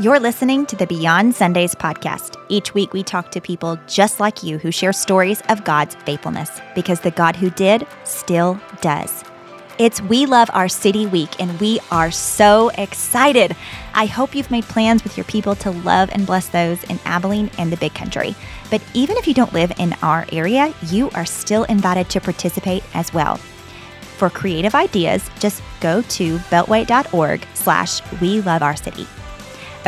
You're listening to the Beyond Sundays podcast. Each week, we talk to people just like you who share stories of God's faithfulness because the God who did still does. It's We Love Our City Week, and we are so excited. I hope you've made plans with your people to love and bless those in Abilene and the Big Country. But even if you don't live in our area, you are still invited to participate as well. For creative ideas, just go to beltway.org slash we love our city.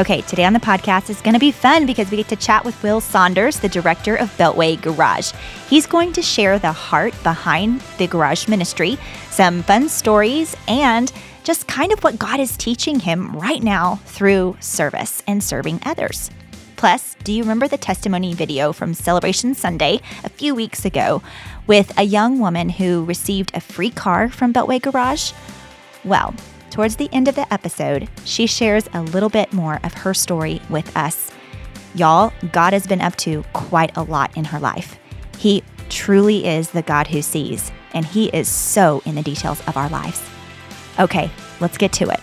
Okay, today on the podcast is going to be fun because we get to chat with Will Saunders, the director of Beltway Garage. He's going to share the heart behind the garage ministry, some fun stories, and just kind of what God is teaching him right now through service and serving others. Plus, do you remember the testimony video from Celebration Sunday a few weeks ago with a young woman who received a free car from Beltway Garage? Well, towards the end of the episode, she shares a little bit more of her story with us. Y'all, God has been up to quite a lot in her life. He truly is the God who sees, and He is so in the details of our lives. Okay, let's get to it.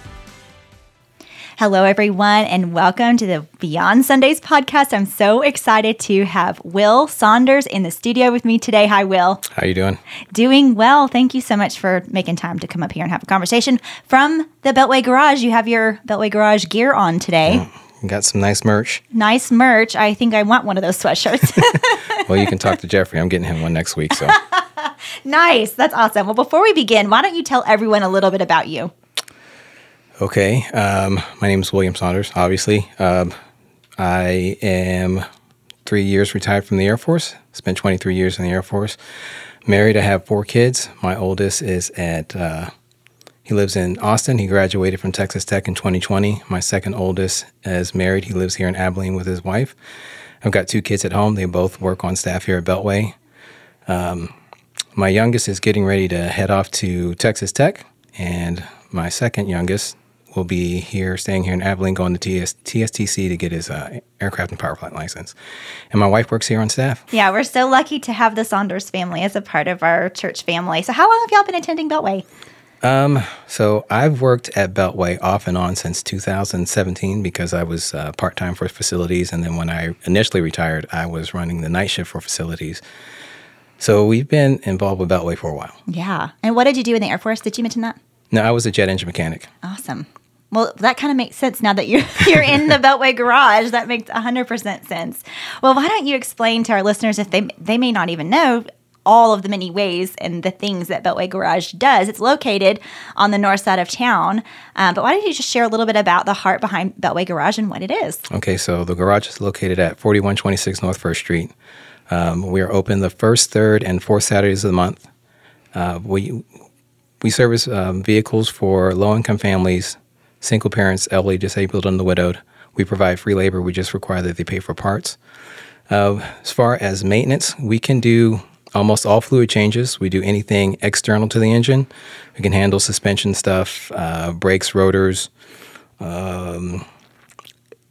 Hello, everyone, and welcome to the Beyond Sundays podcast. I'm so excited to have Will Saunders in the studio with me today. Hi, Will. How are you doing? Doing well. Thank you so much for making time to come up here and have a conversation from the Beltway Garage. You have your Beltway Garage gear on today. Mm, got some nice merch. Nice merch. I think I want one of those sweatshirts. well, you can talk to Jeffrey. I'm getting him one next week. So nice. That's awesome. Well, before we begin, why don't you tell everyone a little bit about you? Okay. Um, my name is William Saunders, obviously. Um, I am three years retired from the Air Force, spent 23 years in the Air Force. Married, I have four kids. My oldest is at, uh, he lives in Austin. He graduated from Texas Tech in 2020. My second oldest is married. He lives here in Abilene with his wife. I've got two kids at home. They both work on staff here at Beltway. Um, my youngest is getting ready to head off to Texas Tech, and my second youngest will be here, staying here in Abilene, going to TS, TSTC to get his uh, aircraft and power plant license. And my wife works here on staff. Yeah, we're so lucky to have the Saunders family as a part of our church family. So, how long have y'all been attending Beltway? Um, so I've worked at Beltway off and on since 2017 because I was uh, part time for facilities, and then when I initially retired, I was running the night shift for facilities. So we've been involved with Beltway for a while. Yeah. And what did you do in the Air Force? Did you mention that? No, I was a jet engine mechanic. Awesome. Well, that kind of makes sense now that you're you're in the Beltway garage. That makes 100% sense. Well, why don't you explain to our listeners if they they may not even know all of the many ways and the things that Beltway Garage does. It's located on the north side of town. Um, but why don't you just share a little bit about the heart behind Beltway Garage and what it is? Okay, so the garage is located at 4126 North First Street. Um, we are open the first, third, and fourth Saturdays of the month. Uh, we we service um, vehicles for low income families single parents, elderly, disabled, and the widowed. We provide free labor. We just require that they pay for parts. Uh, as far as maintenance, we can do almost all fluid changes. We do anything external to the engine. We can handle suspension stuff, uh, brakes, rotors, um,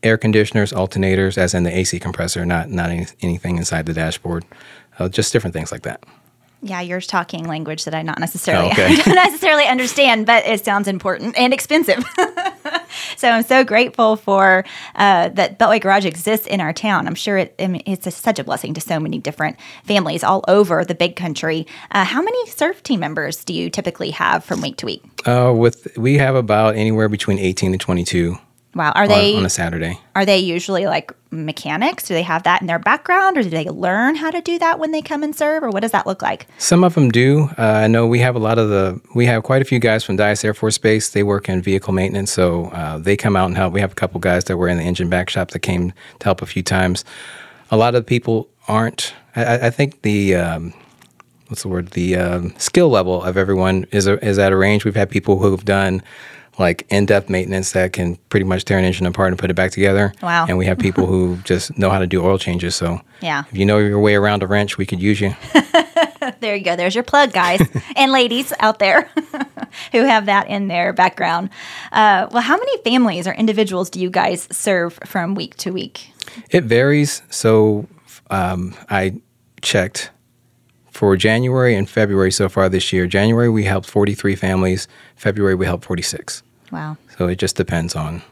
air conditioners, alternators, as in the AC compressor, not not any, anything inside the dashboard. Uh, just different things like that. Yeah, you're talking language that I not necessarily oh, okay. don't necessarily understand, but it sounds important and expensive. so I'm so grateful for uh, that Beltway Garage exists in our town. I'm sure it, it's a, such a blessing to so many different families all over the big country. Uh, how many surf team members do you typically have from week to week? Uh, with we have about anywhere between 18 to 22 Wow. Are they on a Saturday? Are they usually like mechanics? Do they have that in their background or do they learn how to do that when they come and serve or what does that look like? Some of them do. Uh, I know we have a lot of the, we have quite a few guys from Dyess Air Force Base. They work in vehicle maintenance. So uh, they come out and help. We have a couple guys that were in the engine back shop that came to help a few times. A lot of people aren't, I, I think the, um, what's the word? The um, skill level of everyone is, a, is at a range. We've had people who have done like in-depth maintenance that can pretty much tear an engine apart and put it back together. Wow. And we have people who just know how to do oil changes. So yeah, if you know your way around a wrench, we could use you. there you go. There's your plug, guys and ladies out there who have that in their background. Uh, well, how many families or individuals do you guys serve from week to week? It varies. So um, I checked for January and February so far this year. January we helped 43 families. February we helped 46. Wow. So it just depends on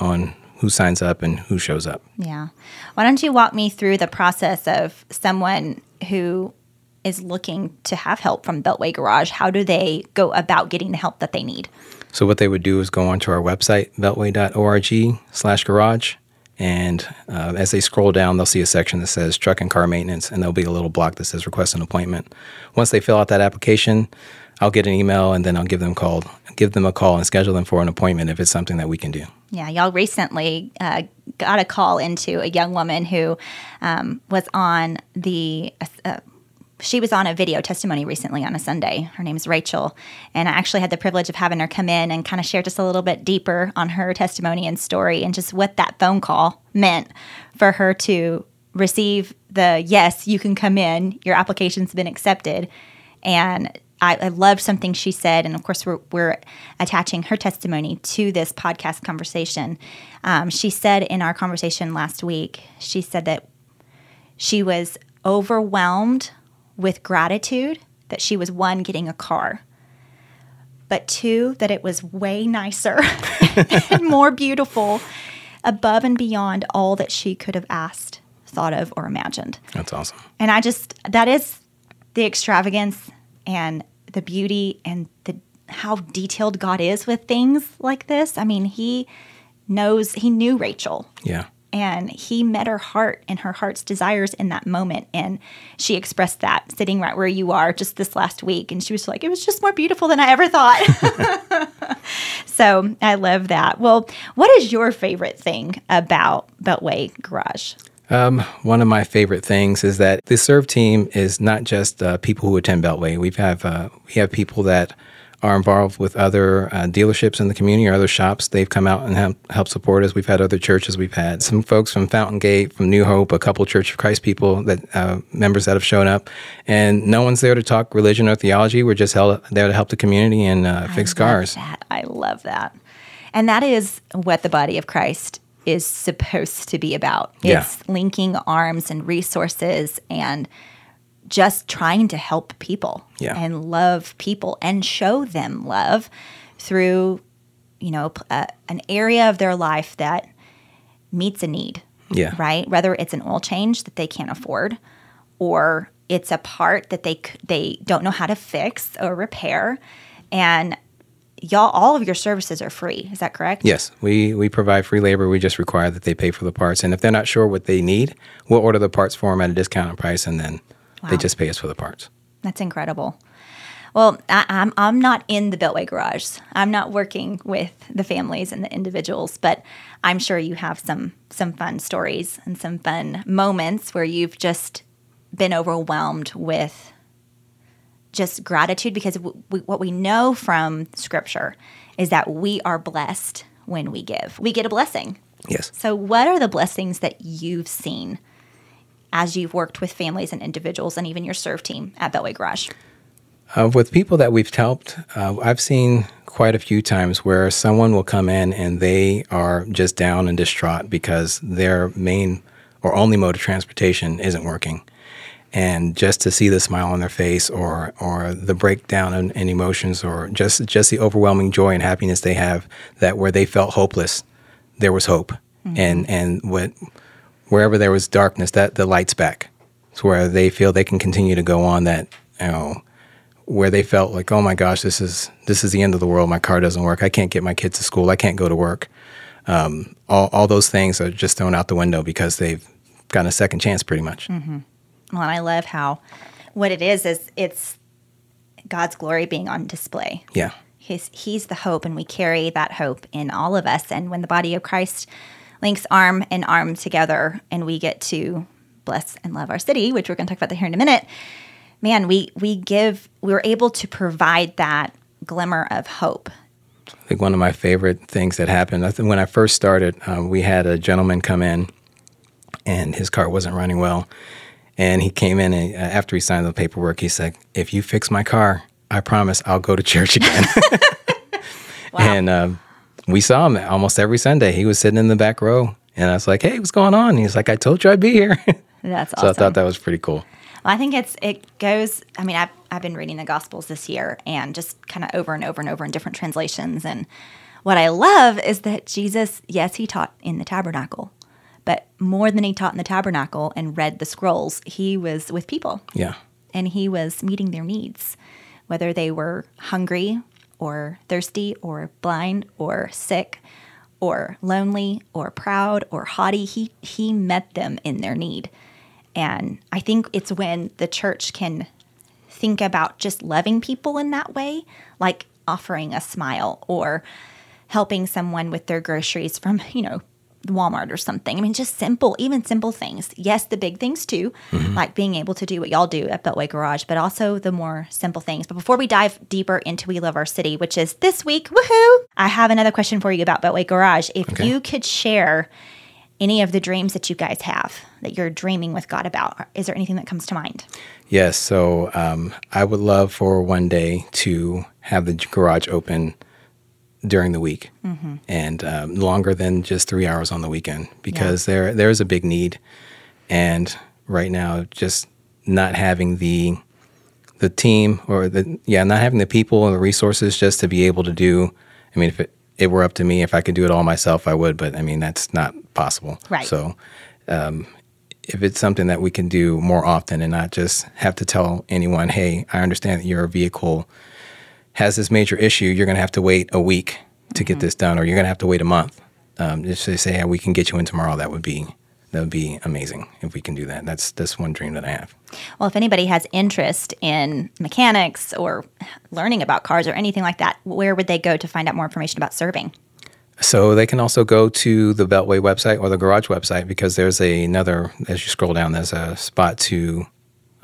on who signs up and who shows up. Yeah. Why don't you walk me through the process of someone who is looking to have help from Beltway Garage? How do they go about getting the help that they need? So what they would do is go onto our website, beltway.org slash garage. And uh, as they scroll down, they'll see a section that says truck and car maintenance, and there'll be a little block that says request an appointment. Once they fill out that application, I'll get an email and then I'll give them called, give them a call and schedule them for an appointment if it's something that we can do. Yeah, y'all recently uh, got a call into a young woman who um, was on the. Uh, she was on a video testimony recently on a Sunday. Her name is Rachel. And I actually had the privilege of having her come in and kind of share just a little bit deeper on her testimony and story and just what that phone call meant for her to receive the yes, you can come in, your application's been accepted. And I, I loved something she said. And of course, we're, we're attaching her testimony to this podcast conversation. Um, she said in our conversation last week, she said that she was overwhelmed with gratitude that she was one, getting a car, but two, that it was way nicer and more beautiful, above and beyond all that she could have asked, thought of, or imagined. That's awesome. And I just, that is the extravagance and the beauty and the how detailed God is with things like this. I mean, he knows, he knew Rachel. Yeah. And he met her heart and her heart's desires in that moment. And she expressed that sitting right where you are just this last week. And she was like it was just more beautiful than i ever thought. So i love that. Well what is your favorite thing about beltway garage um, one of my favorite things is that the serve team is not just uh, people who attend Beltway. We have uh, we have people that are involved with other uh, dealerships in the community or other shops. They've come out and help, help support us. We've had other churches. We've had some folks from Fountain Gate, from New Hope, a couple Church of Christ people that uh, members that have shown up. And no one's there to talk religion or theology. We're just held, there to help the community and uh, fix cars. That. I love that. And that is what the body of Christ is supposed to be about. It's linking arms and resources and just trying to help people Yeah. and love people and show them love through, you know, uh, an area of their life that meets a need. Yeah. Right. Whether it's an oil change that they can't afford, or it's a part that they they don't know how to fix or repair, and y'all, all of your services are free. Is that correct? Yes, we, we provide free labor. We just require that they pay for the parts. And if they're not sure what they need, we'll order the parts for them at a discounted price and then they just pay us for the parts. That's incredible. Well, I, I'm I'm not in the Beltway garage. I'm not working with the families and the individuals, but I'm sure you have some some fun stories and some fun moments where you've just been overwhelmed with just gratitude because we, what we know from Scripture is that we are blessed when we give. We get a blessing. Yes. So, what are the blessings that you've seen as you've worked with families and individuals and even your serve team at Beltway Garage? Uh, with people that we've helped, uh, I've seen quite a few times where someone will come in and they are just down and distraught because their main or only mode of transportation isn't working. And just to see the smile on their face or, or the breakdown in, in emotions or just, just the overwhelming joy and happiness they have that where they felt hopeless, there was hope. And, and what, wherever there was darkness, that the light's back. It's where they feel they can continue to go on that, you know, where they felt like, oh my gosh, this is this is the end of the world. My car doesn't work. I can't get my kids to school. I can't go to work. Um, all all those things are just thrown out the window because they've gotten a second chance, pretty much. Well, and I love how what it is is it's God's glory being on display. Yeah, He's, he's the hope, and we carry that hope in all of us. And when the body of Christ links arm in arm together, and we get to bless and love our city, which we're going to talk about that here in a minute, man, we we give we're able to provide that glimmer of hope. I think one of my favorite things that happened. I think when I first started, um, we had a gentleman come in, and his car wasn't running well. And he came in, and uh, after he signed the paperwork, he said, "If you fix my car, I promise I'll go to church again." And um, we saw him almost every Sunday. He was sitting in the back row, and I was like, "Hey, what's going on?" He's like, "I told you I'd be here." That's so awesome. I thought that was pretty cool. Well, I think it's it goes. I mean, I've I've been reading the Gospels this year, and just kind of over and over and over in different translations. And what I love is that Jesus, yes, he taught in the tabernacle, but more than he taught in the tabernacle and read the scrolls, he was with people Yeah. and he was meeting their needs, whether they were hungry or thirsty or blind or sick or lonely or proud or haughty. He, he met them in their need. And I think it's when the church can think about just loving people in that way, like offering a smile or helping someone with their groceries from, you know, Walmart or something. I mean, just simple, even simple things. Yes, the big things too, like being able to do what y'all do at Beltway Garage, but also the more simple things. But before we dive deeper into We Love Our City, which is this week, woohoo, I have another question for you about Beltway Garage. If Okay. you could share any of the dreams that you guys have that you're dreaming with God about, is there anything that comes to mind? Yes. So um, I would love for one day to have the garage open during the week and um, longer than just three hours on the weekend because there there is a big need, and right now just not having the the team or the yeah not having the people and the resources just to be able to do. I mean, if it, it were up to me, if I could do it all myself, I would. But I mean, that's not possible. Right. So if it's something that we can do more often and not just have to tell anyone, hey, I understand that your vehicle has this major issue, you're going to have to wait a week to get this done, or you're going to have to wait a month. Um, just to say, hey, we can get you in tomorrow. That would be that would be amazing if we can do that. That's that's one dream that I have. Well, if anybody has interest in mechanics or learning about cars or anything like that, where would they go to find out more information about serving? So they can also go to the Beltway website or the Garage website because there's a, another as you scroll down, there's a spot to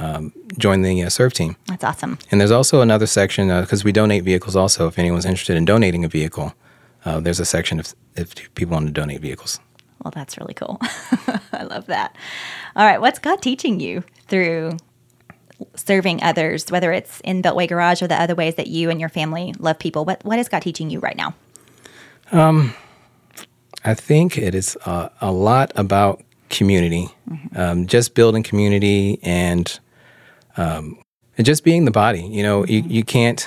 um, join the uh, serve team. That's awesome. And there's also another section because we donate vehicles. Also, if anyone's interested in donating a vehicle, uh, there's a section if if people want to donate vehicles. Well, that's really cool. I love that. All right, what's God teaching you through serving others, whether it's in Beltway Garage or the other ways that you and your family love people? What what is God teaching you right now? Um, I think it is uh, a lot about community, um, just building community and um, and just being the body. You know, you, you can't.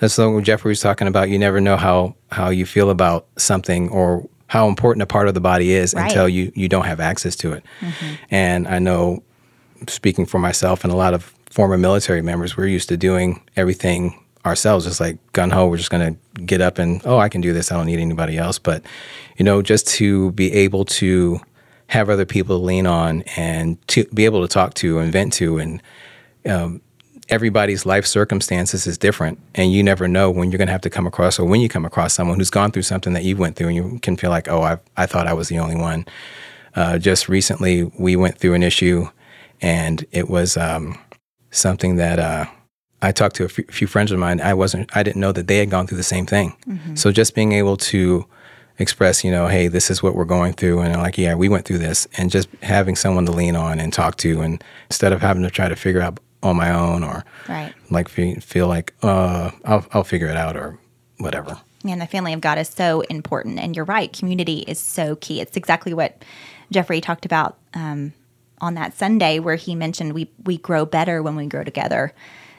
That's what Jeffrey was talking about. You never know how how you feel about something or how important a part of the body is Right. until you you don't have access to it. And I know, speaking for myself and a lot of former military members, we're used to doing everything ourselves, just like gun ho. We're just going to get up and oh, I can do this. I don't need anybody else. But you know, just to be able to have other people to lean on and to be able to talk to and vent to and um, everybody's life circumstances is different and you never know when you're going to have to come across or when you come across someone who's gone through something that you went through and you can feel like oh i, I thought i was the only one. Uh, just recently we went through an issue and it was um, something that uh, i talked to a few, few friends of mine. I wasn't i didn't know that they had gone through the same thing. So just being able to express you know hey this is what we're going through and like yeah we went through this and just having someone to lean on and talk to and instead of having to try to figure out on my own or Right. like fe- feel like uh, I'll, I'll figure it out or whatever Man, the family of God is so important. And you're right, community is so key. It's exactly what Jeffrey talked about um, on that Sunday, where he mentioned we, we grow better when we grow together.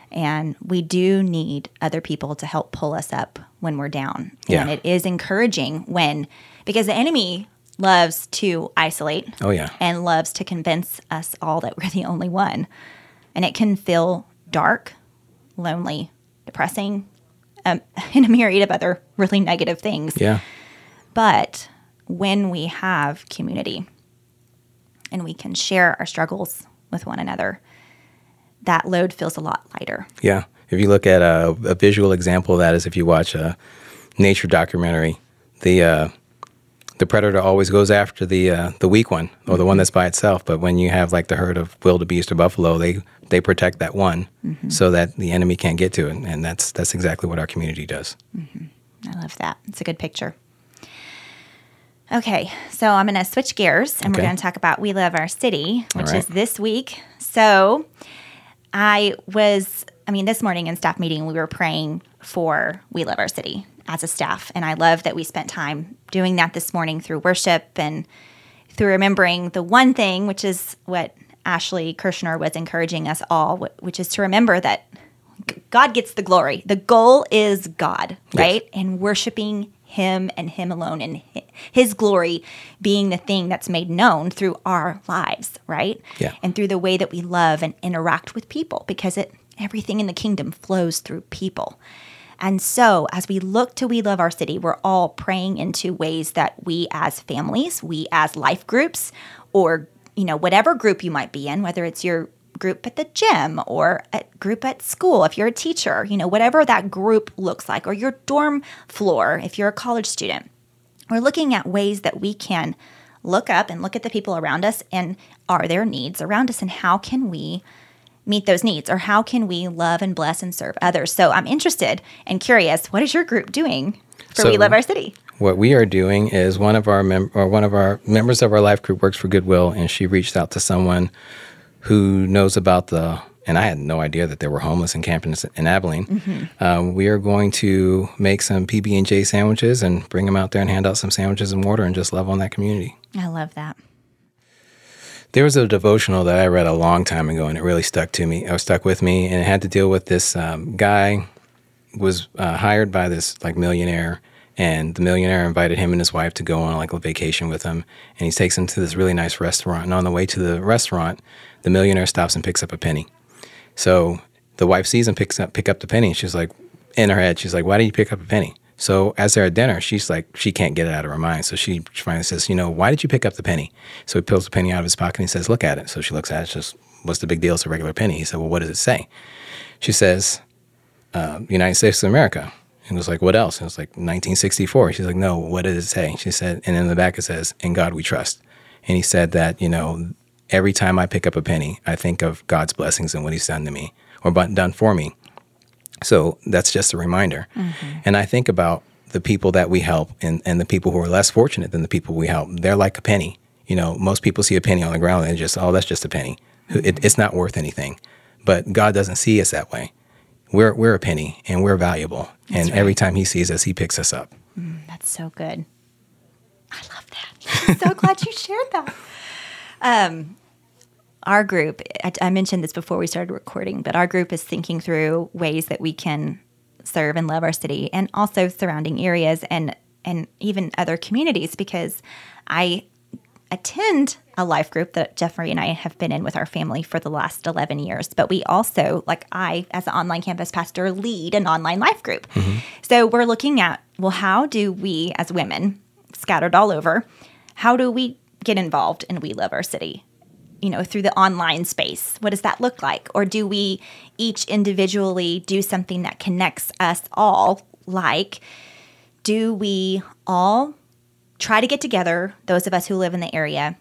And we do need other people to help pull us up when we're down. Yeah. And it is encouraging when, because the enemy loves to isolate oh yeah and loves to convince us all that we're the only one. And it can feel dark, lonely, depressing, um, and a myriad of other really negative things. yeah But when we have community and we can share our struggles with one another, that load feels a lot lighter. yeah if you look at a, a visual example of that is if you watch a nature documentary the uh, the predator always goes after the uh, the weak one or the one mm-hmm. that's by itself but when you have like the herd of wildebeest or buffalo they they protect that one mm-hmm. so that the enemy can't get to it and that's that's exactly what our community does mm-hmm. I love that. It's a good picture. Okay, so I'm going to switch gears and we're going to talk about We Love Our City, which right. is this week. So I was, I mean, this morning in staff meeting, we were praying for We Love Our City as a staff. And I love that we spent time doing that this morning through worship and through remembering the one thing, which is what Ashley Kirshner was encouraging us all, which is to remember that God gets the glory. The goal is God, right? And worshiping him and him alone and his glory being the thing that's made known through our lives, right? Yeah. And through the way that we love and interact with people because it everything in the kingdom flows through people. And so, as we look to We Love Our City, we're all praying into ways that we as families, we as life groups, or, you know, whatever group you might be in, whether it's your group at the gym or a group at school, if you're a teacher, you know, whatever that group looks like, or your dorm floor, if you're a college student, we're looking at ways that we can look up and look at the people around us and are there needs around us and how can we meet those needs or how can we love and bless and serve others so i'm interested and curious what is your group doing for So- we love our city What we are doing is one of our mem- or one of our members of our life group works for Goodwill, and she reached out to someone who knows about the. And I had no idea that there were homeless encampments in Abilene. Um, we are going to make some PB and J sandwiches and bring them out there and hand out some sandwiches and water and just love on that community. i love that There was a devotional that I read a long time ago, and it really stuck to me. It was stuck with me, and it had to deal with this um, guy was uh, hired by this like millionaire, and the millionaire invited him and his wife to go on like a vacation with him, and he takes them to this really nice restaurant. And on the way to the restaurant, the millionaire stops and picks up a penny. So the wife sees him picks up pick up the penny, and she's like, in her head, she's like, "Why did you pick up a penny?" So as they're at dinner, she's like, she can't get it out of her mind. So she finally says, "You know, why did you pick up the penny?" So he pulls the penny out of his pocket and he says, "Look at it." So she looks at it. It's just, what's the big deal? It's a regular penny. He said, "Well, what does it say?" She says, uh, "United States of America." And it was like, "What else?" And it was like 1964. She's like, "No, what does it say?" She said, and in the back it says, "In God we trust." And he said that, you know, every time I pick up a penny, I think of God's blessings and what He's done to me or done for me. So that's just a reminder. Mm-hmm. And I think about the people that we help and, and the people who are less fortunate than the people we help. They're like a penny. You know, most people see a penny on the ground and just, oh, that's just a penny. It, mm-hmm. it's not worth anything. But God doesn't see us that way. We're, we're a penny and we're valuable. and every time He sees us, He picks us up. Mm, that's so good. I love that. so glad you shared that. Um, our group, I, I mentioned this before we started recording, but our group is thinking through ways that we can serve and love our city and also surrounding areas and and even other communities because I attend a life group that Jeffrey and I have been in with our family for the last 11 years. But we also, like I, as an online campus pastor, lead an online life group. Mm-hmm. So we're looking at, well, how do we as women scattered all over, how do we get involved in We Love Our City? You know, through the online space. What does that look like? Or do we each individually do something that connects us all? Like, do we all try to get together, those of us who live in the area,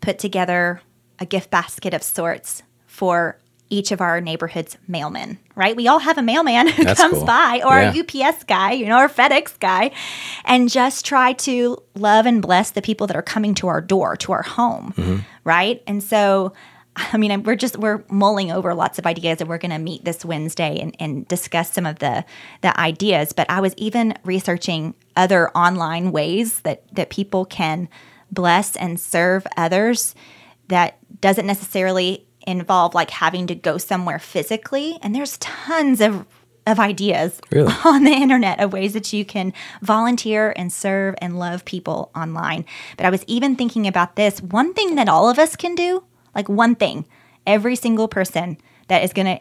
put together a gift basket of sorts for each of our neighborhood's mailmen, right? We all have a mailman who That's comes cool. by or Yeah. a UPS guy, you know, or FedEx guy, and just try to love and bless the people that are coming to our door, to our home, Mm-hmm. right? And so, I mean, we're just we're mulling over lots of ideas, and we're going to meet this Wednesday and, and discuss some of the the ideas. But I was even researching other online ways that that people can bless and serve others that doesn't necessarily involve like having to go somewhere physically. And there's tons of of ideas Really? on the internet of ways that you can volunteer and serve and love people online. But I was even thinking about this one thing that all of us can do, like one thing, every single person that is going to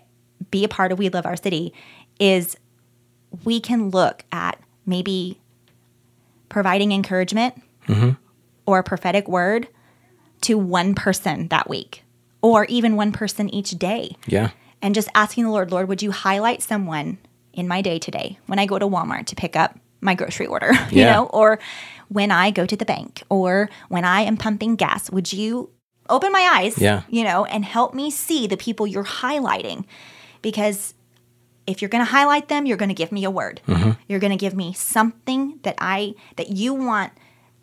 be a part of We Love Our City is we can look at maybe providing encouragement mm-hmm. or a prophetic word to one person that week or even one person each day Yeah. and just asking the Lord, Lord, would you highlight someone in my day today when I go to Walmart to pick up my grocery order, you Yeah. know, or when I go to the bank or when I am pumping gas, would you open my eyes, Yeah. you know, and help me see the people you're highlighting? Because if you're going to highlight them, you're going to give me a word. Mm-hmm. You're going to give me something that I that you want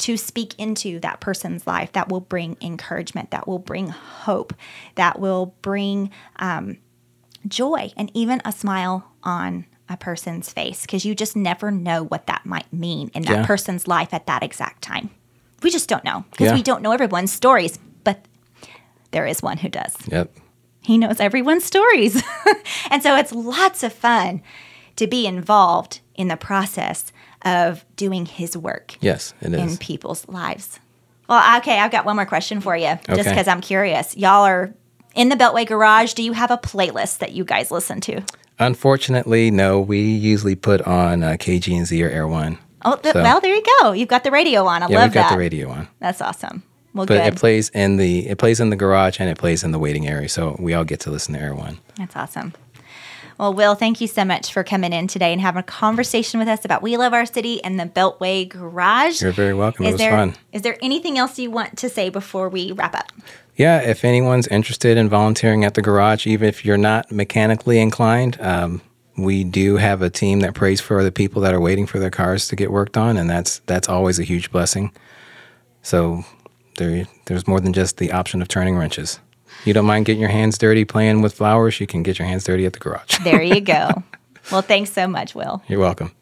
to speak into that person's life that will bring encouragement, that will bring hope, that will bring um, joy and even a smile on a person's face because you just never know what that might mean in that Yeah. person's life at that exact time. We just don't know because Yeah. we don't know everyone's stories, but there is one who does. Yep. He knows everyone's stories. and so it's lots of fun to be involved in the process of doing His work Yes, it in people's lives. Well, okay, I've got one more question for you, just because I'm curious. Y'all are in the Beltway Garage. Do you have a playlist that you guys listen to? Unfortunately, no. We usually put on uh, KGNZ or Air One. Oh, th- So- well, there you go. You've got the radio on. I Yeah, love we've got that. the radio on. That's awesome. Well, But good. it plays in the it plays in the garage and it plays in the waiting area, so we all get to listen to Air One. That's awesome. Well, Will, thank you so much for coming in today and having a conversation with us about We Love Our City and the Beltway Garage. You're very welcome. Is it was there fun. is there anything else you want to say before we wrap up? Yeah, if anyone's interested in volunteering at the garage, even if you're not mechanically inclined, um, we do have a team that prays for the people that are waiting for their cars to get worked on, and that's that's always a huge blessing. So there, there's more than just the option of turning wrenches. You don't mind getting your hands dirty playing with flowers, you can get your hands dirty at the garage. There you go. well, thanks so much, Will. You're welcome.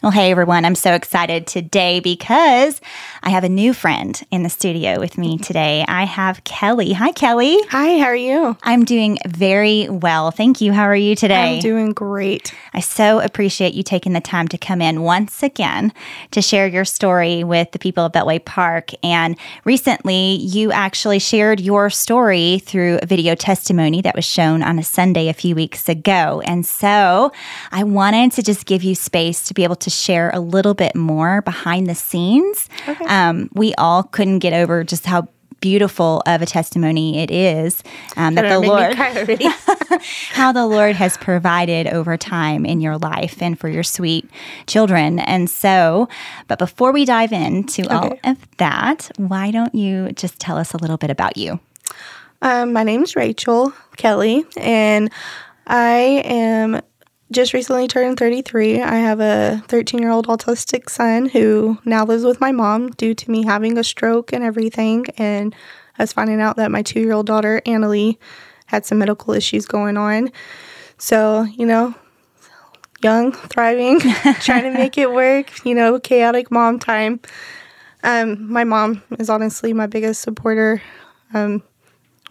Well, hey everyone, I'm so excited today because I have a new friend in the studio with me today. I have Kelley. Hi, Kelley. Hi, how are you? I'm doing very well. Thank you. How are you today? I'm doing great. I so appreciate you taking the time to come in once again to share your story with the people of Beltway Park. And recently, you actually shared your story through a video testimony that was shown on a Sunday a few weeks ago. And so I wanted to just give you space to be able to share a little bit more behind the scenes. Um, we all couldn't get over just how beautiful of a testimony it is um, that the That made me Lord how the Lord has provided over time in your life and for your sweet children. And so, but before we dive into all of that, why don't you just tell us a little bit about you? um, my is Rachel Kelley, and I am just recently turned 33. I have a 13 year old autistic son who now lives with my mom due to me having a stroke and everything. And us finding out that my two year old daughter, Annalie, had some medical issues going on. So, you know, young, thriving, trying to make it work, you know, chaotic mom time. Um, my mom is honestly my biggest supporter. Um,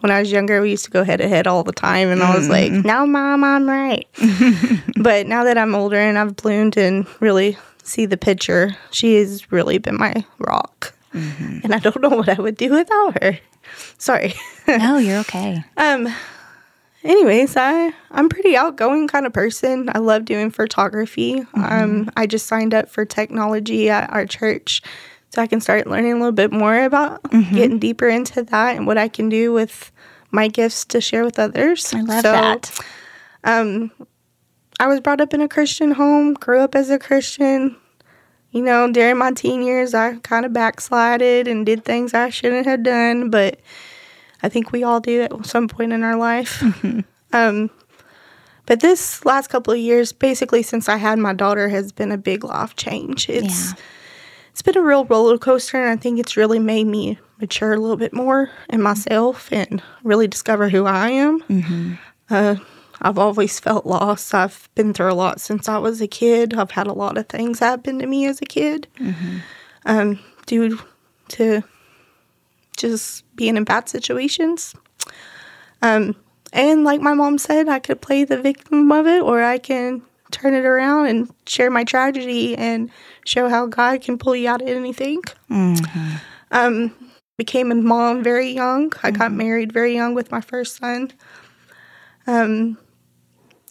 when I was younger, we used to go head to head all the time, and I was like, "No, mom, I'm right." but now that I'm older and I've bloomed and really see the picture, she has really been my rock, and I don't know what I would do without her. Sorry. No, you're okay. Um. Anyways, I I'm pretty outgoing kind of person. I love doing photography. Um, I just signed up for technology at our church, so I can start learning a little bit more about getting deeper into that and what I can do with my gifts to share with others. I love So, that. Um, I was brought up in a Christian home, grew up as a Christian. You know, during my teen years, I kind of backslided and did things I shouldn't have done, but I think we all do at some point in our life. Um, but this last couple of years, basically since I had my daughter, has been a big life change. It's Yeah. It's been a real roller coaster, and I think it's really made me mature a little bit more in myself and really discover who I am. Uh, I've always felt lost. I've been through a lot since I was a kid. I've had a lot of things happen to me as a kid, um, due to just being in bad situations. Um, and like my mom said, I could play the victim of it, or I can turn it around and share my tragedy and show how God can pull you out of anything. Um, became a mom very young. I got married very young with my first son. Um,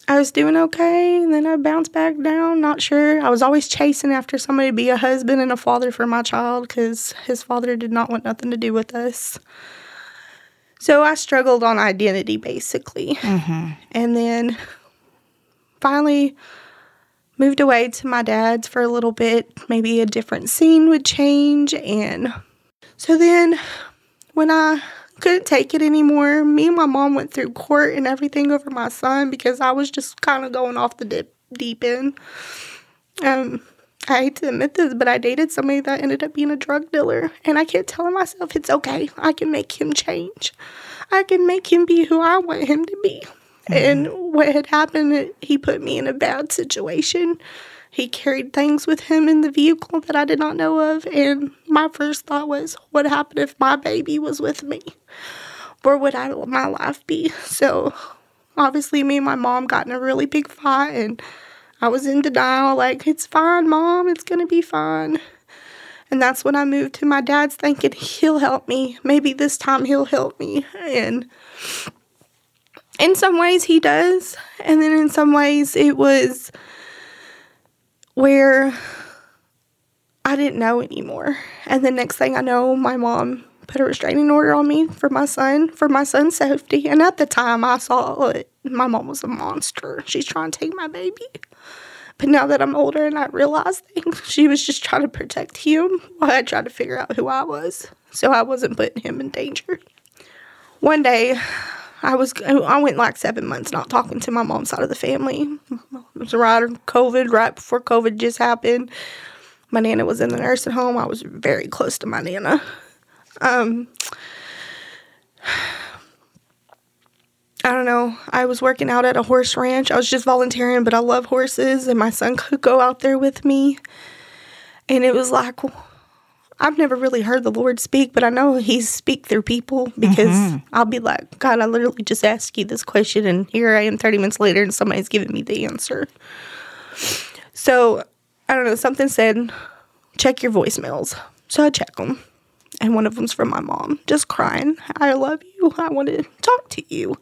I was doing okay, and then I bounced back down. Not sure. I was always chasing after somebody to be a husband and a father for my child because his father did not want nothing to do with us. So I struggled on identity basically. And then finally moved away to my dad's for a little bit. Maybe a different scene would change. And so then when I couldn't take it anymore, me and my mom went through court and everything over my son because I was just kind of going off the dip, deep end. Um, I hate to admit this, but I dated somebody that ended up being a drug dealer. And I kept telling myself, it's okay. I can make him change. I can make him be who I want him to be. And mm-hmm. what had happened, he put me in a bad situation. He carried things with him in the vehicle that I did not know of. And my first thought was, what happened if my baby was with me? Where would I, my life be? So obviously, me and my mom got in a really big fight. And I was in denial, like, it's fine, mom, it's going to be fine. And that's when I moved to my dad's, thinking he'll help me. Maybe this time he'll help me. And in some ways, he does. And then in some ways, it was where I didn't know anymore. And the next thing I know, my mom put a restraining order on me for my son, for my son's safety. And at the time, I saw it. My mom was a monster. She's trying to take my baby. But now that I'm older and I realize things, she was just trying to protect him while I tried to figure out who I was. So I wasn't putting him in danger. One day, I was I went like seven months not talking to my mom's side of the family. It was right COVID, right before COVID just happened. My nana was in the nursing home. I was very close to my nana. Um, I don't know. I was working out at a horse ranch. I was just volunteering, but I love horses, and my son could go out there with me. And it was like, I've never really heard the Lord speak, but I know He speak through people because mm-hmm. I'll be like, God, I literally just asked you this question, and here I am 30 minutes later, and somebody's giving me the answer. So I don't know. Something said, check your voicemails. So I check them and one of them's from my mom, just crying. I love you. I want to talk to you.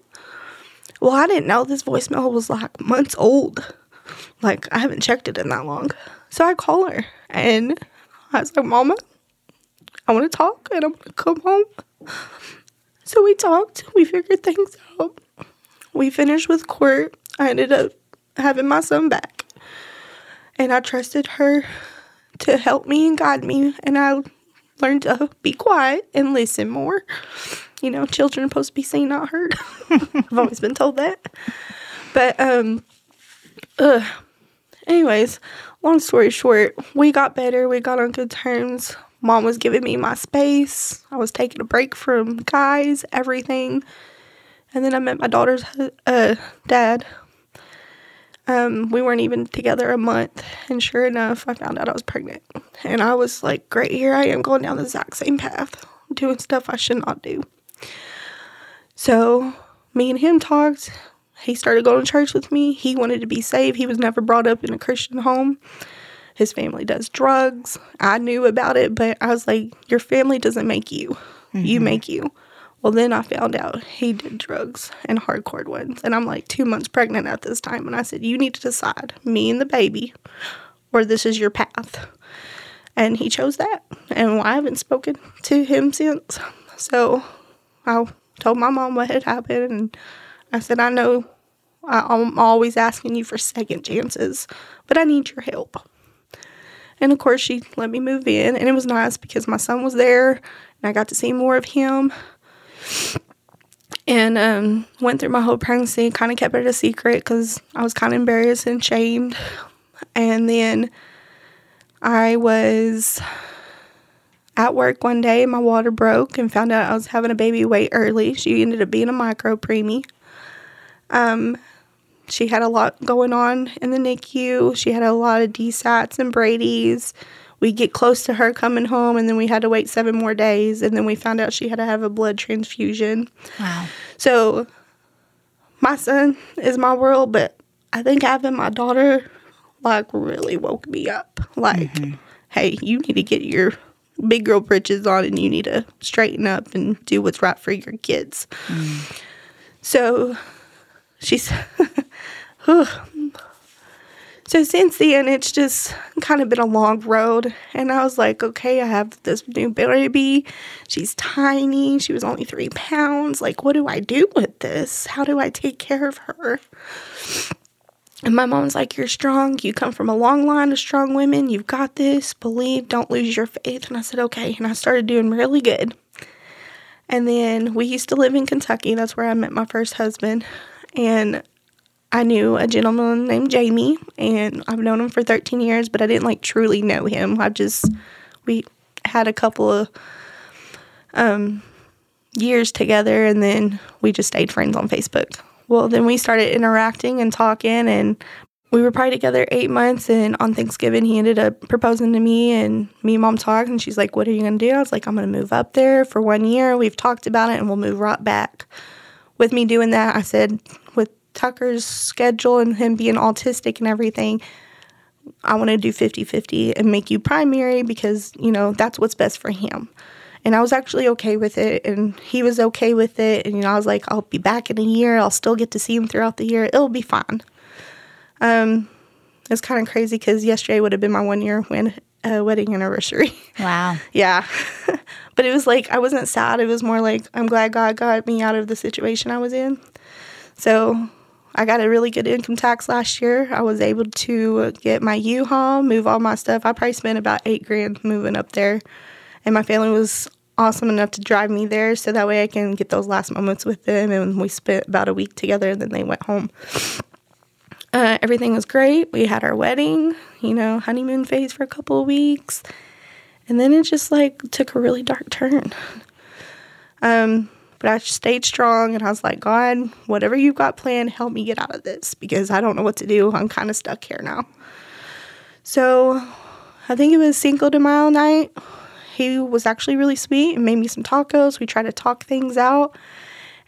Well, I didn't know this voicemail was like months old. Like, I haven't checked it in that long. So I call her and I was like, Mama, I want to talk and I want to come home. So we talked, we figured things out. We finished with court. I ended up having my son back. And I trusted her to help me and guide me. And I learned to be quiet and listen more. You know, children are supposed to be seen, not heard. I've always been told that. But um uh anyways, long story short, we got better, we got on good terms. Mom was giving me my space. I was taking a break from guys, everything. And then I met my daughter's uh, dad um, we weren't even together a month, and sure enough, I found out I was pregnant. And I was like, great, here I am going down the exact same path, doing stuff I should not do. So, me and him talked. He started going to church with me. He wanted to be saved. He was never brought up in a Christian home. His family does drugs. I knew about it, but I was like, your family doesn't make you, mm-hmm. you make you. Well, then I found out he did drugs and hardcore ones. And I'm like two months pregnant at this time. And I said, You need to decide, me and the baby, or this is your path. And he chose that. And I haven't spoken to him since. So I told my mom what had happened. And I said, I know I'm always asking you for second chances, but I need your help. And of course, she let me move in. And it was nice because my son was there and I got to see more of him and um, went through my whole pregnancy, kind of kept it a secret because I was kind of embarrassed and shamed. And then I was at work one day, my water broke, and found out I was having a baby way early. She ended up being a micro preemie. Um, she had a lot going on in the NICU. She had a lot of desats and Brady's we get close to her coming home and then we had to wait seven more days and then we found out she had to have a blood transfusion wow so my son is my world but i think having my daughter like really woke me up like mm-hmm. hey you need to get your big girl britches on and you need to straighten up and do what's right for your kids mm. so she's So since then, it's just kind of been a long road. And I was like, okay, I have this new baby. She's tiny. She was only three pounds. Like, what do I do with this? How do I take care of her? And my mom's like, You're strong. You come from a long line of strong women. You've got this. Believe. Don't lose your faith. And I said, Okay. And I started doing really good. And then we used to live in Kentucky. That's where I met my first husband. And I knew a gentleman named Jamie, and I've known him for 13 years, but I didn't like truly know him. I just, we had a couple of um, years together, and then we just stayed friends on Facebook. Well, then we started interacting and talking, and we were probably together eight months. And on Thanksgiving, he ended up proposing to me, and me and mom talked, and she's like, What are you to do? I was like, I'm to move up there for one year. We've talked about it, and we'll move right back. With me doing that, I said, Tucker's schedule and him being autistic and everything, I want to do 50 50 and make you primary because, you know, that's what's best for him. And I was actually okay with it, and he was okay with it. And, you know, I was like, I'll be back in a year. I'll still get to see him throughout the year. It'll be fine. Um, it's kind of crazy because yesterday would have been my one year when, uh, wedding anniversary. Wow. yeah. but it was like, I wasn't sad. It was more like, I'm glad God got me out of the situation I was in. So I got a really good income tax last year. I was able to get my U-Haul, move all my stuff. I probably spent about eight grand moving up there. And my family was awesome enough to drive me there so that way I can get those last moments with them. And we spent about a week together and then they went home. Uh, everything was great. We had our wedding, you know, honeymoon phase for a couple of weeks. And then it just like took a really dark turn. Um, but I stayed strong and I was like, God, whatever you've got planned, help me get out of this because I don't know what to do. I'm kind of stuck here now. So I think it was Cinco de Mayo night. He was actually really sweet and made me some tacos. We tried to talk things out.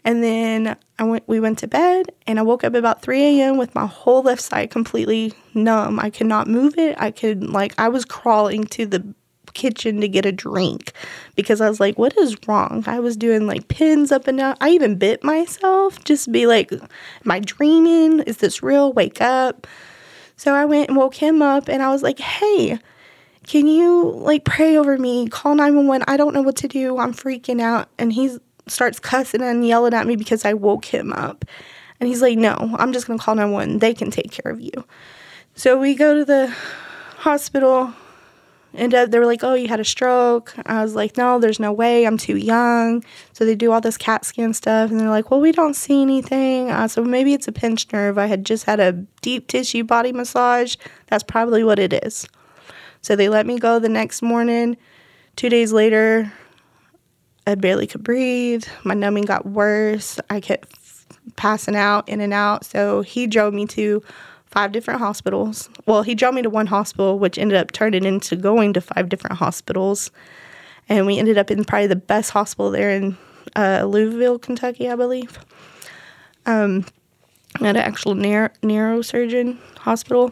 And then I went we went to bed and I woke up about 3 a.m. with my whole left side completely numb. I could not move it. I could like I was crawling to the kitchen to get a drink because I was like, what is wrong? I was doing like pins up and down. I even bit myself just be like, am I dreaming? Is this real? Wake up. So I went and woke him up and I was like, hey, can you like pray over me? Call 911. I don't know what to do. I'm freaking out. And he starts cussing and yelling at me because I woke him up. And he's like, no, I'm just going to call 911. They can take care of you. So we go to the hospital and uh, they were like, "Oh, you had a stroke." I was like, "No, there's no way. I'm too young." So they do all this CAT scan stuff, and they're like, "Well, we don't see anything." Uh, so maybe it's a pinched nerve. I had just had a deep tissue body massage. That's probably what it is. So they let me go the next morning. Two days later, I barely could breathe. My numbing got worse. I kept passing out in and out. So he drove me to five different hospitals. Well, he drove me to one hospital, which ended up turning into going to five different hospitals. And we ended up in probably the best hospital there in uh, Louisville, Kentucky, I believe. Um, at an actual neuro- neurosurgeon hospital.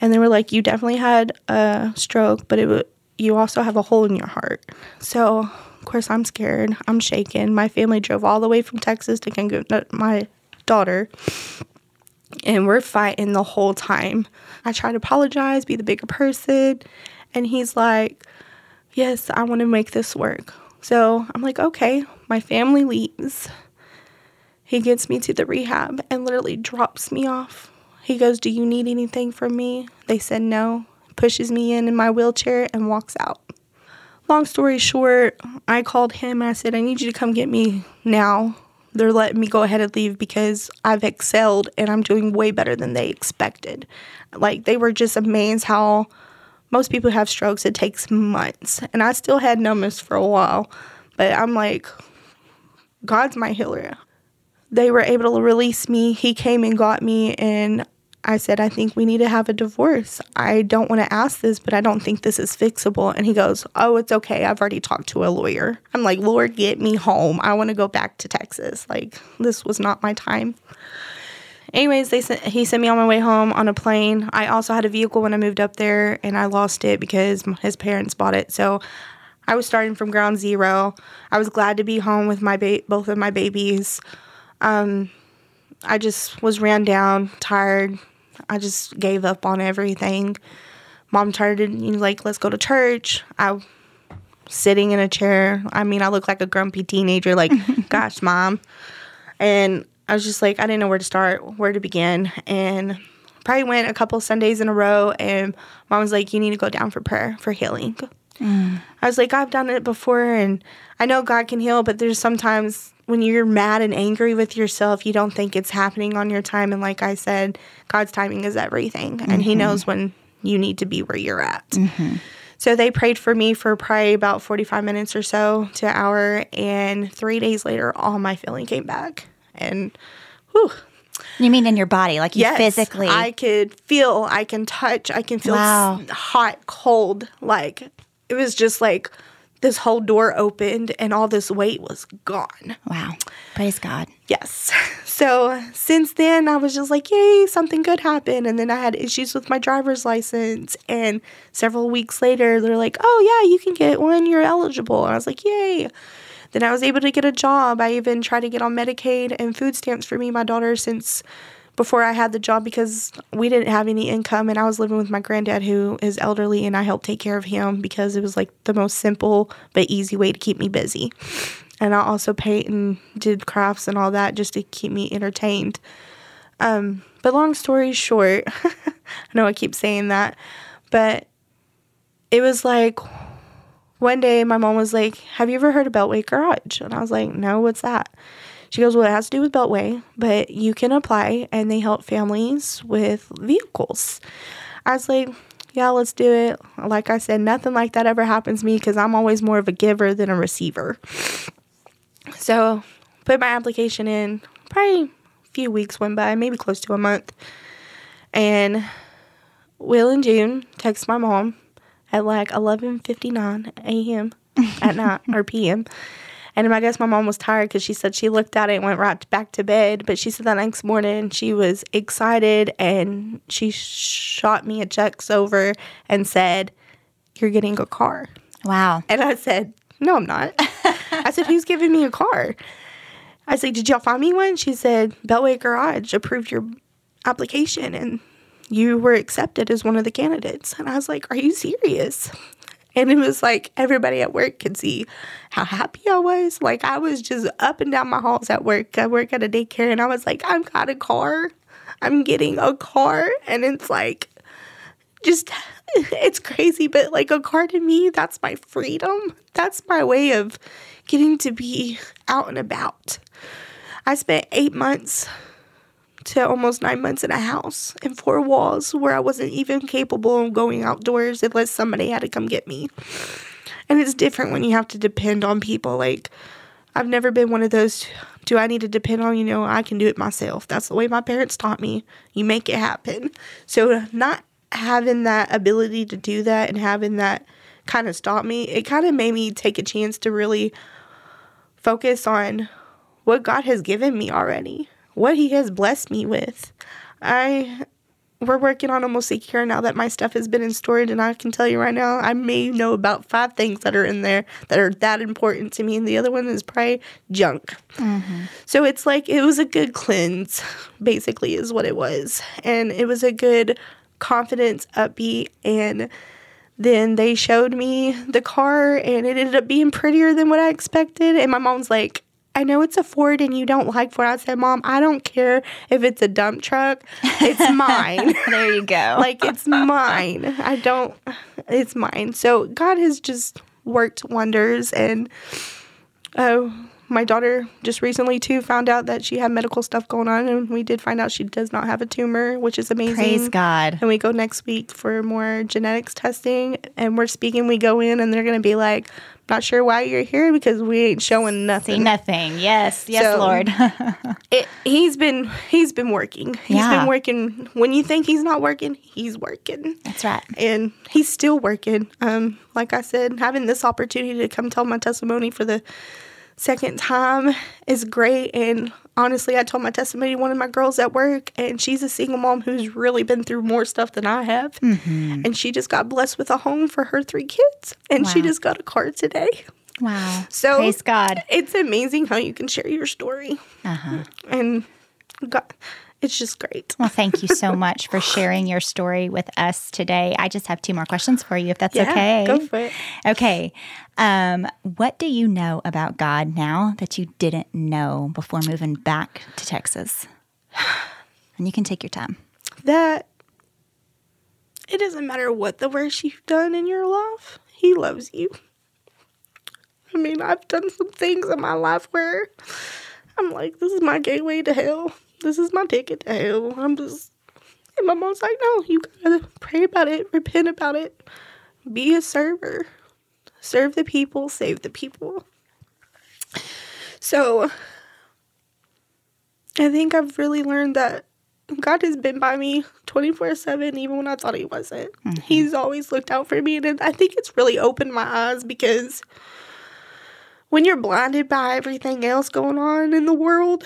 And they were like, You definitely had a stroke, but it w- you also have a hole in your heart. So, of course, I'm scared. I'm shaken. My family drove all the way from Texas to get my daughter and we're fighting the whole time. I try to apologize, be the bigger person, and he's like, Yes, I want to make this work. So I'm like, Okay, my family leaves. He gets me to the rehab and literally drops me off. He goes, Do you need anything from me? They said no, pushes me in in my wheelchair and walks out. Long story short, I called him I said, I need you to come get me now they're letting me go ahead and leave because I've excelled and I'm doing way better than they expected. Like they were just amazed how most people have strokes, it takes months. And I still had numbness for a while, but I'm like, God's my healer. They were able to release me. He came and got me, and I said, I think we need to have a divorce. I don't want to ask this, but I don't think this is fixable. And he goes, Oh, it's okay. I've already talked to a lawyer. I'm like, Lord, get me home. I want to go back to Texas. Like, this was not my time. Anyways, they sent, he sent me on my way home on a plane. I also had a vehicle when I moved up there, and I lost it because his parents bought it. So I was starting from ground zero. I was glad to be home with my ba- both of my babies. Um, I just was ran down, tired, I just gave up on everything. Mom to, you know, like, let's go to church. I sitting in a chair. I mean, I look like a grumpy teenager, like, gosh, mom. And I was just like, I didn't know where to start, where to begin. And probably went a couple Sundays in a row, and mom was like, you need to go down for prayer for healing. Mm. I was like, I've done it before, and I know God can heal, but there's sometimes when you're mad and angry with yourself, you don't think it's happening on your time. And like I said, God's timing is everything, mm-hmm. and He mm-hmm. knows when you need to be where you're at. Mm-hmm. So they prayed for me for probably about 45 minutes or so to an hour. And three days later, all my feeling came back. And whew. You mean in your body, like you yes, physically? I could feel, I can touch, I can feel wow. hot, cold. Like it was just like this whole door opened and all this weight was gone. Wow. Praise God. Yes. So since then, I was just like, yay, something good happened. And then I had issues with my driver's license. And several weeks later, they're like, oh, yeah, you can get one. You're eligible. And I was like, yay. Then I was able to get a job. I even tried to get on Medicaid and food stamps for me, my daughter, since before I had the job because we didn't have any income and I was living with my granddad who is elderly and I helped take care of him because it was like the most simple but easy way to keep me busy. And I also paint and did crafts and all that just to keep me entertained. Um, but long story short, I know I keep saying that, but it was like one day my mom was like, Have you ever heard of Beltway Garage? And I was like, No, what's that? She goes, Well, it has to do with Beltway, but you can apply and they help families with vehicles. I was like, Yeah, let's do it. Like I said, nothing like that ever happens to me because I'm always more of a giver than a receiver. So, put my application in. Probably a few weeks went by, maybe close to a month. And Will and June text my mom at like 11:59 a.m. at night or p.m. And I guess my mom was tired because she said she looked at it and went right back to bed. But she said the next morning she was excited and she shot me a checks over and said, "You're getting a car." Wow. And I said, "No, I'm not." I said, "Who's giving me a car?" I said, "Did y'all find me one?" She said, "Beltway Garage approved your application and you were accepted as one of the candidates." And I was like, "Are you serious?" And it was like everybody at work could see how happy I was. Like I was just up and down my halls at work. I work at a daycare and I was like, I've got a car. I'm getting a car. And it's like just it's crazy, but like a car to me, that's my freedom. That's my way of getting to be out and about. I spent eight months to almost nine months in a house in four walls where I wasn't even capable of going outdoors unless somebody had to come get me. And it's different when you have to depend on people. Like, I've never been one of those, do I need to depend on, you know, I can do it myself. That's the way my parents taught me. You make it happen. So, not having that ability to do that and having that kind of stop me, it kind of made me take a chance to really focus on what God has given me already what he has blessed me with. I we're working on almost secure now that my stuff has been in storage and I can tell you right now I may know about five things that are in there that are that important to me and the other one is probably junk. Mm-hmm. So it's like it was a good cleanse basically is what it was. And it was a good confidence upbeat and then they showed me the car and it ended up being prettier than what I expected and my mom's like I know it's a Ford and you don't like Ford. I said, Mom, I don't care if it's a dump truck. It's mine. there you go. like it's mine. I don't, it's mine. So God has just worked wonders. And uh, my daughter just recently too found out that she had medical stuff going on and we did find out she does not have a tumor which is amazing praise god and we go next week for more genetics testing and we're speaking we go in and they're going to be like not sure why you're here because we ain't showing nothing. See nothing. Yes, yes, so, Lord. it, he's been he's been working. He's yeah. been working. When you think he's not working, he's working. That's right. And he's still working. Um, like I said, having this opportunity to come tell my testimony for the second time is great. And honestly, I told my testimony to one of my girls at work, and she's a single mom who's really been through more stuff than I have. Mm-hmm. And she just got blessed with a home for her three kids, and wow. she just got a car today. Wow. So praise God. It's amazing how you can share your story. Uh-huh. And God, it's just great. Well, thank you so much for sharing your story with us today. I just have two more questions for you, if that's yeah, okay. Go for it. Okay. Um, what do you know about God now that you didn't know before moving back to Texas? And you can take your time. That it doesn't matter what the worst you've done in your life, He loves you. I mean, I've done some things in my life where I'm like, this is my gateway to hell this is my ticket to hell. I'm just, and my mom's like, no, you gotta pray about it, repent about it, be a server, serve the people, save the people. So, I think I've really learned that God has been by me 24 7, even when I thought He wasn't. Mm-hmm. He's always looked out for me. And I think it's really opened my eyes because when you're blinded by everything else going on in the world,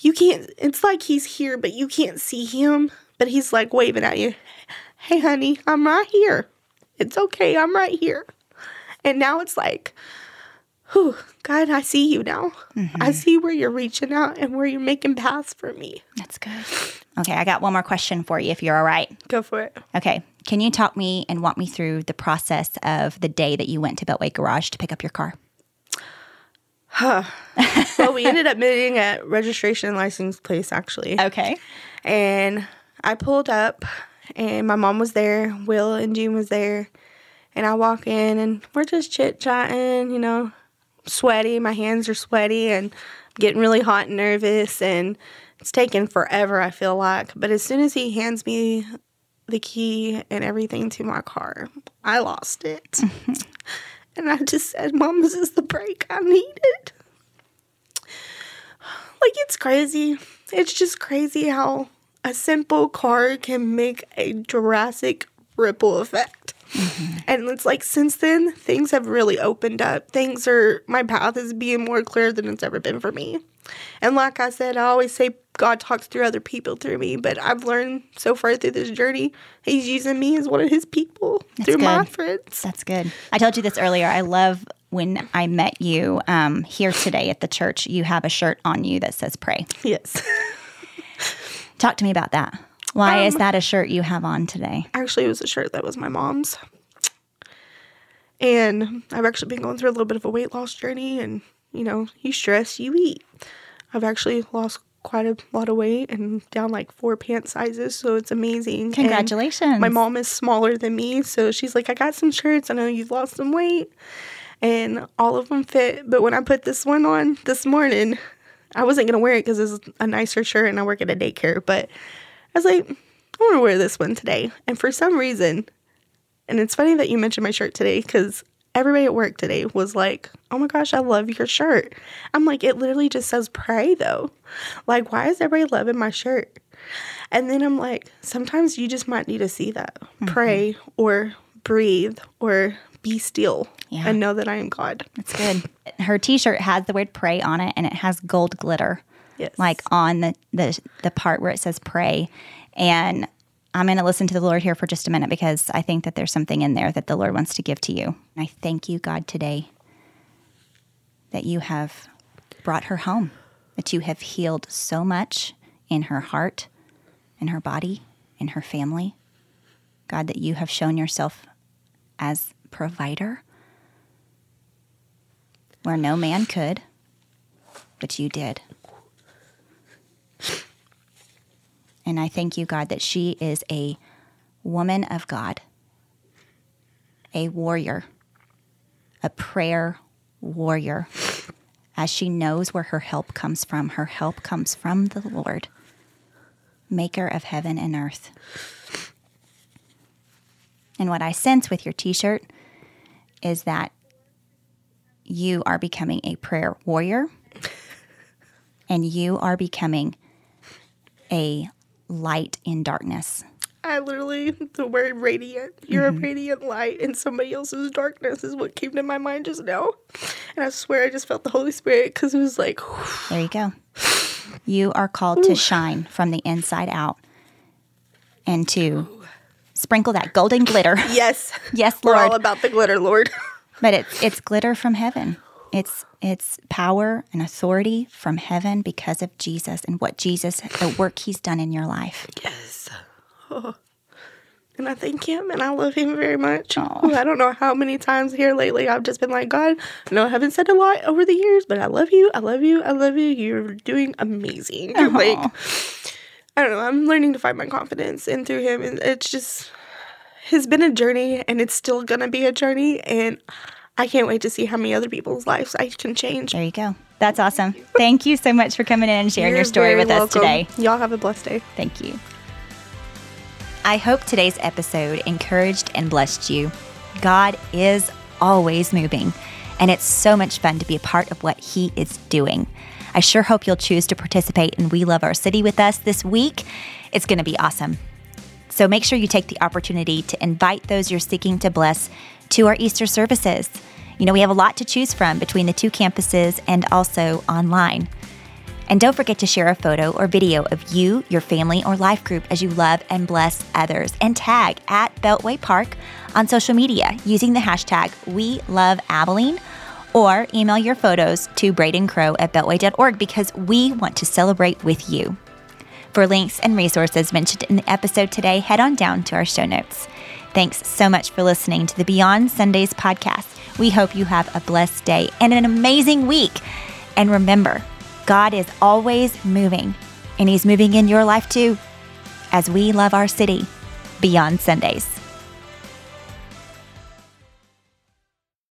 you can't, it's like he's here, but you can't see him, but he's like waving at you. Hey, honey, I'm right here. It's okay. I'm right here. And now it's like, whew, God, I see you now. I mm-hmm. see where you're reaching out and where you're making paths for me. That's good. Okay, I got one more question for you if you're all right. Go for it. Okay. Can you talk me and walk me through the process of the day that you went to Beltway Garage to pick up your car? Well, we ended up meeting at registration and license place actually. Okay. And I pulled up and my mom was there, Will and June was there. And I walk in and we're just chit chatting, you know, sweaty. My hands are sweaty and getting really hot and nervous. And it's taken forever, I feel like. But as soon as he hands me the key and everything to my car, I lost it. and I just said, Mom, this is the break I needed. Like, it's crazy. It's just crazy how a simple car can make a drastic ripple effect. And it's like since then, things have really opened up. Things are, my path is being more clear than it's ever been for me. And like I said, I always say God talks through other people through me, but I've learned so far through this journey, He's using me as one of His people through my friends. That's good. I told you this earlier. I love when I met you um, here today at the church. You have a shirt on you that says pray. Yes. Talk to me about that. Why is um, that a shirt you have on today? actually, it was a shirt that was my mom's. And I've actually been going through a little bit of a weight loss journey. And, you know, you stress, you eat. I've actually lost quite a lot of weight and down like four pant sizes. So it's amazing. And Congratulations. my mom is smaller than me. So she's like, I got some shirts. I know you've lost some weight. And all of them fit. But when I put this one on this morning, I wasn't going to wear it because it's a nicer shirt and I work at a daycare. But I was like, I want to wear this one today. And for some reason, and it's funny that you mentioned my shirt today because everybody at work today was like, oh my gosh, I love your shirt. I'm like, it literally just says pray though. Like, why is everybody loving my shirt? And then I'm like, sometimes you just might need to see that. Mm-hmm. Pray or breathe or be still Yeah. and know that I am God. That's good. Her T-shirt has the word "pray" on it, and it has gold glitter, Yes. like on the the the part where it says "pray." And I'm going to listen to the Lord here for just a minute because I think that there's something in there that the Lord wants to give to you. And I thank you, God, today that you have brought her home, that you have healed so much in her heart, in her body, in her family. God, that you have shown yourself as provider where no man could, but you did. And I thank you, God, that she is a woman of God, a warrior, a prayer warrior, as she knows where her help comes from. Her help comes from the Lord, maker of heaven and earth. And what I sense with your t shirt is that you are becoming a prayer warrior and you are becoming a light in darkness. I literally, the word radiant, you're a mm-hmm. radiant light in somebody else's darkness is what came to my mind just now. And I swear I just felt the Holy Spirit because it was like, There you go. You are called to shine from the inside out and to sprinkle that golden glitter. yes. Yes, We're all about the glitter, Lord. But it's it's glitter from heaven. It's it's power and authority from heaven because of Jesus and what Jesus the work he's done in your life. yes. Oh. And I thank him and I love him very much. I don't know how many times here lately I've just been like, God, I know I haven't said a lot over the years, but I love you. I love you. I love you. You're doing amazing. Like, I don't know. I'm learning to find my confidence in through him. And it's just, has been a journey and it's still going to be a journey. And I can't wait to see how many other people's lives I can change. There you go. That's awesome. Thank you so much for coming in and sharing your You're story very with us today. Y'all have a blessed day. Thank you. I hope today's episode encouraged and blessed you. God is always moving, and it's so much fun to be a part of what He is doing. I sure hope you'll choose to participate in We Love Our City with us this week. It's going to be awesome. So make sure you take the opportunity to invite those you're seeking to bless to our Easter services. You know, we have a lot to choose from between the two campuses and also online. And don't forget to share a photo or video of you, your family, or life group as you love and bless others. And tag at Beltway Park on social media using the hashtag We Love Abilene or email your photos to Braden Crow at beltway.org because we want to celebrate with you. For links and resources mentioned in the episode today, head on down to our show notes. Thanks so much for listening to the Beyond Sundays podcast. We hope you have a blessed day and an amazing week. And remember, God is always moving, and He's moving in your life too, as we love our city beyond Sundays.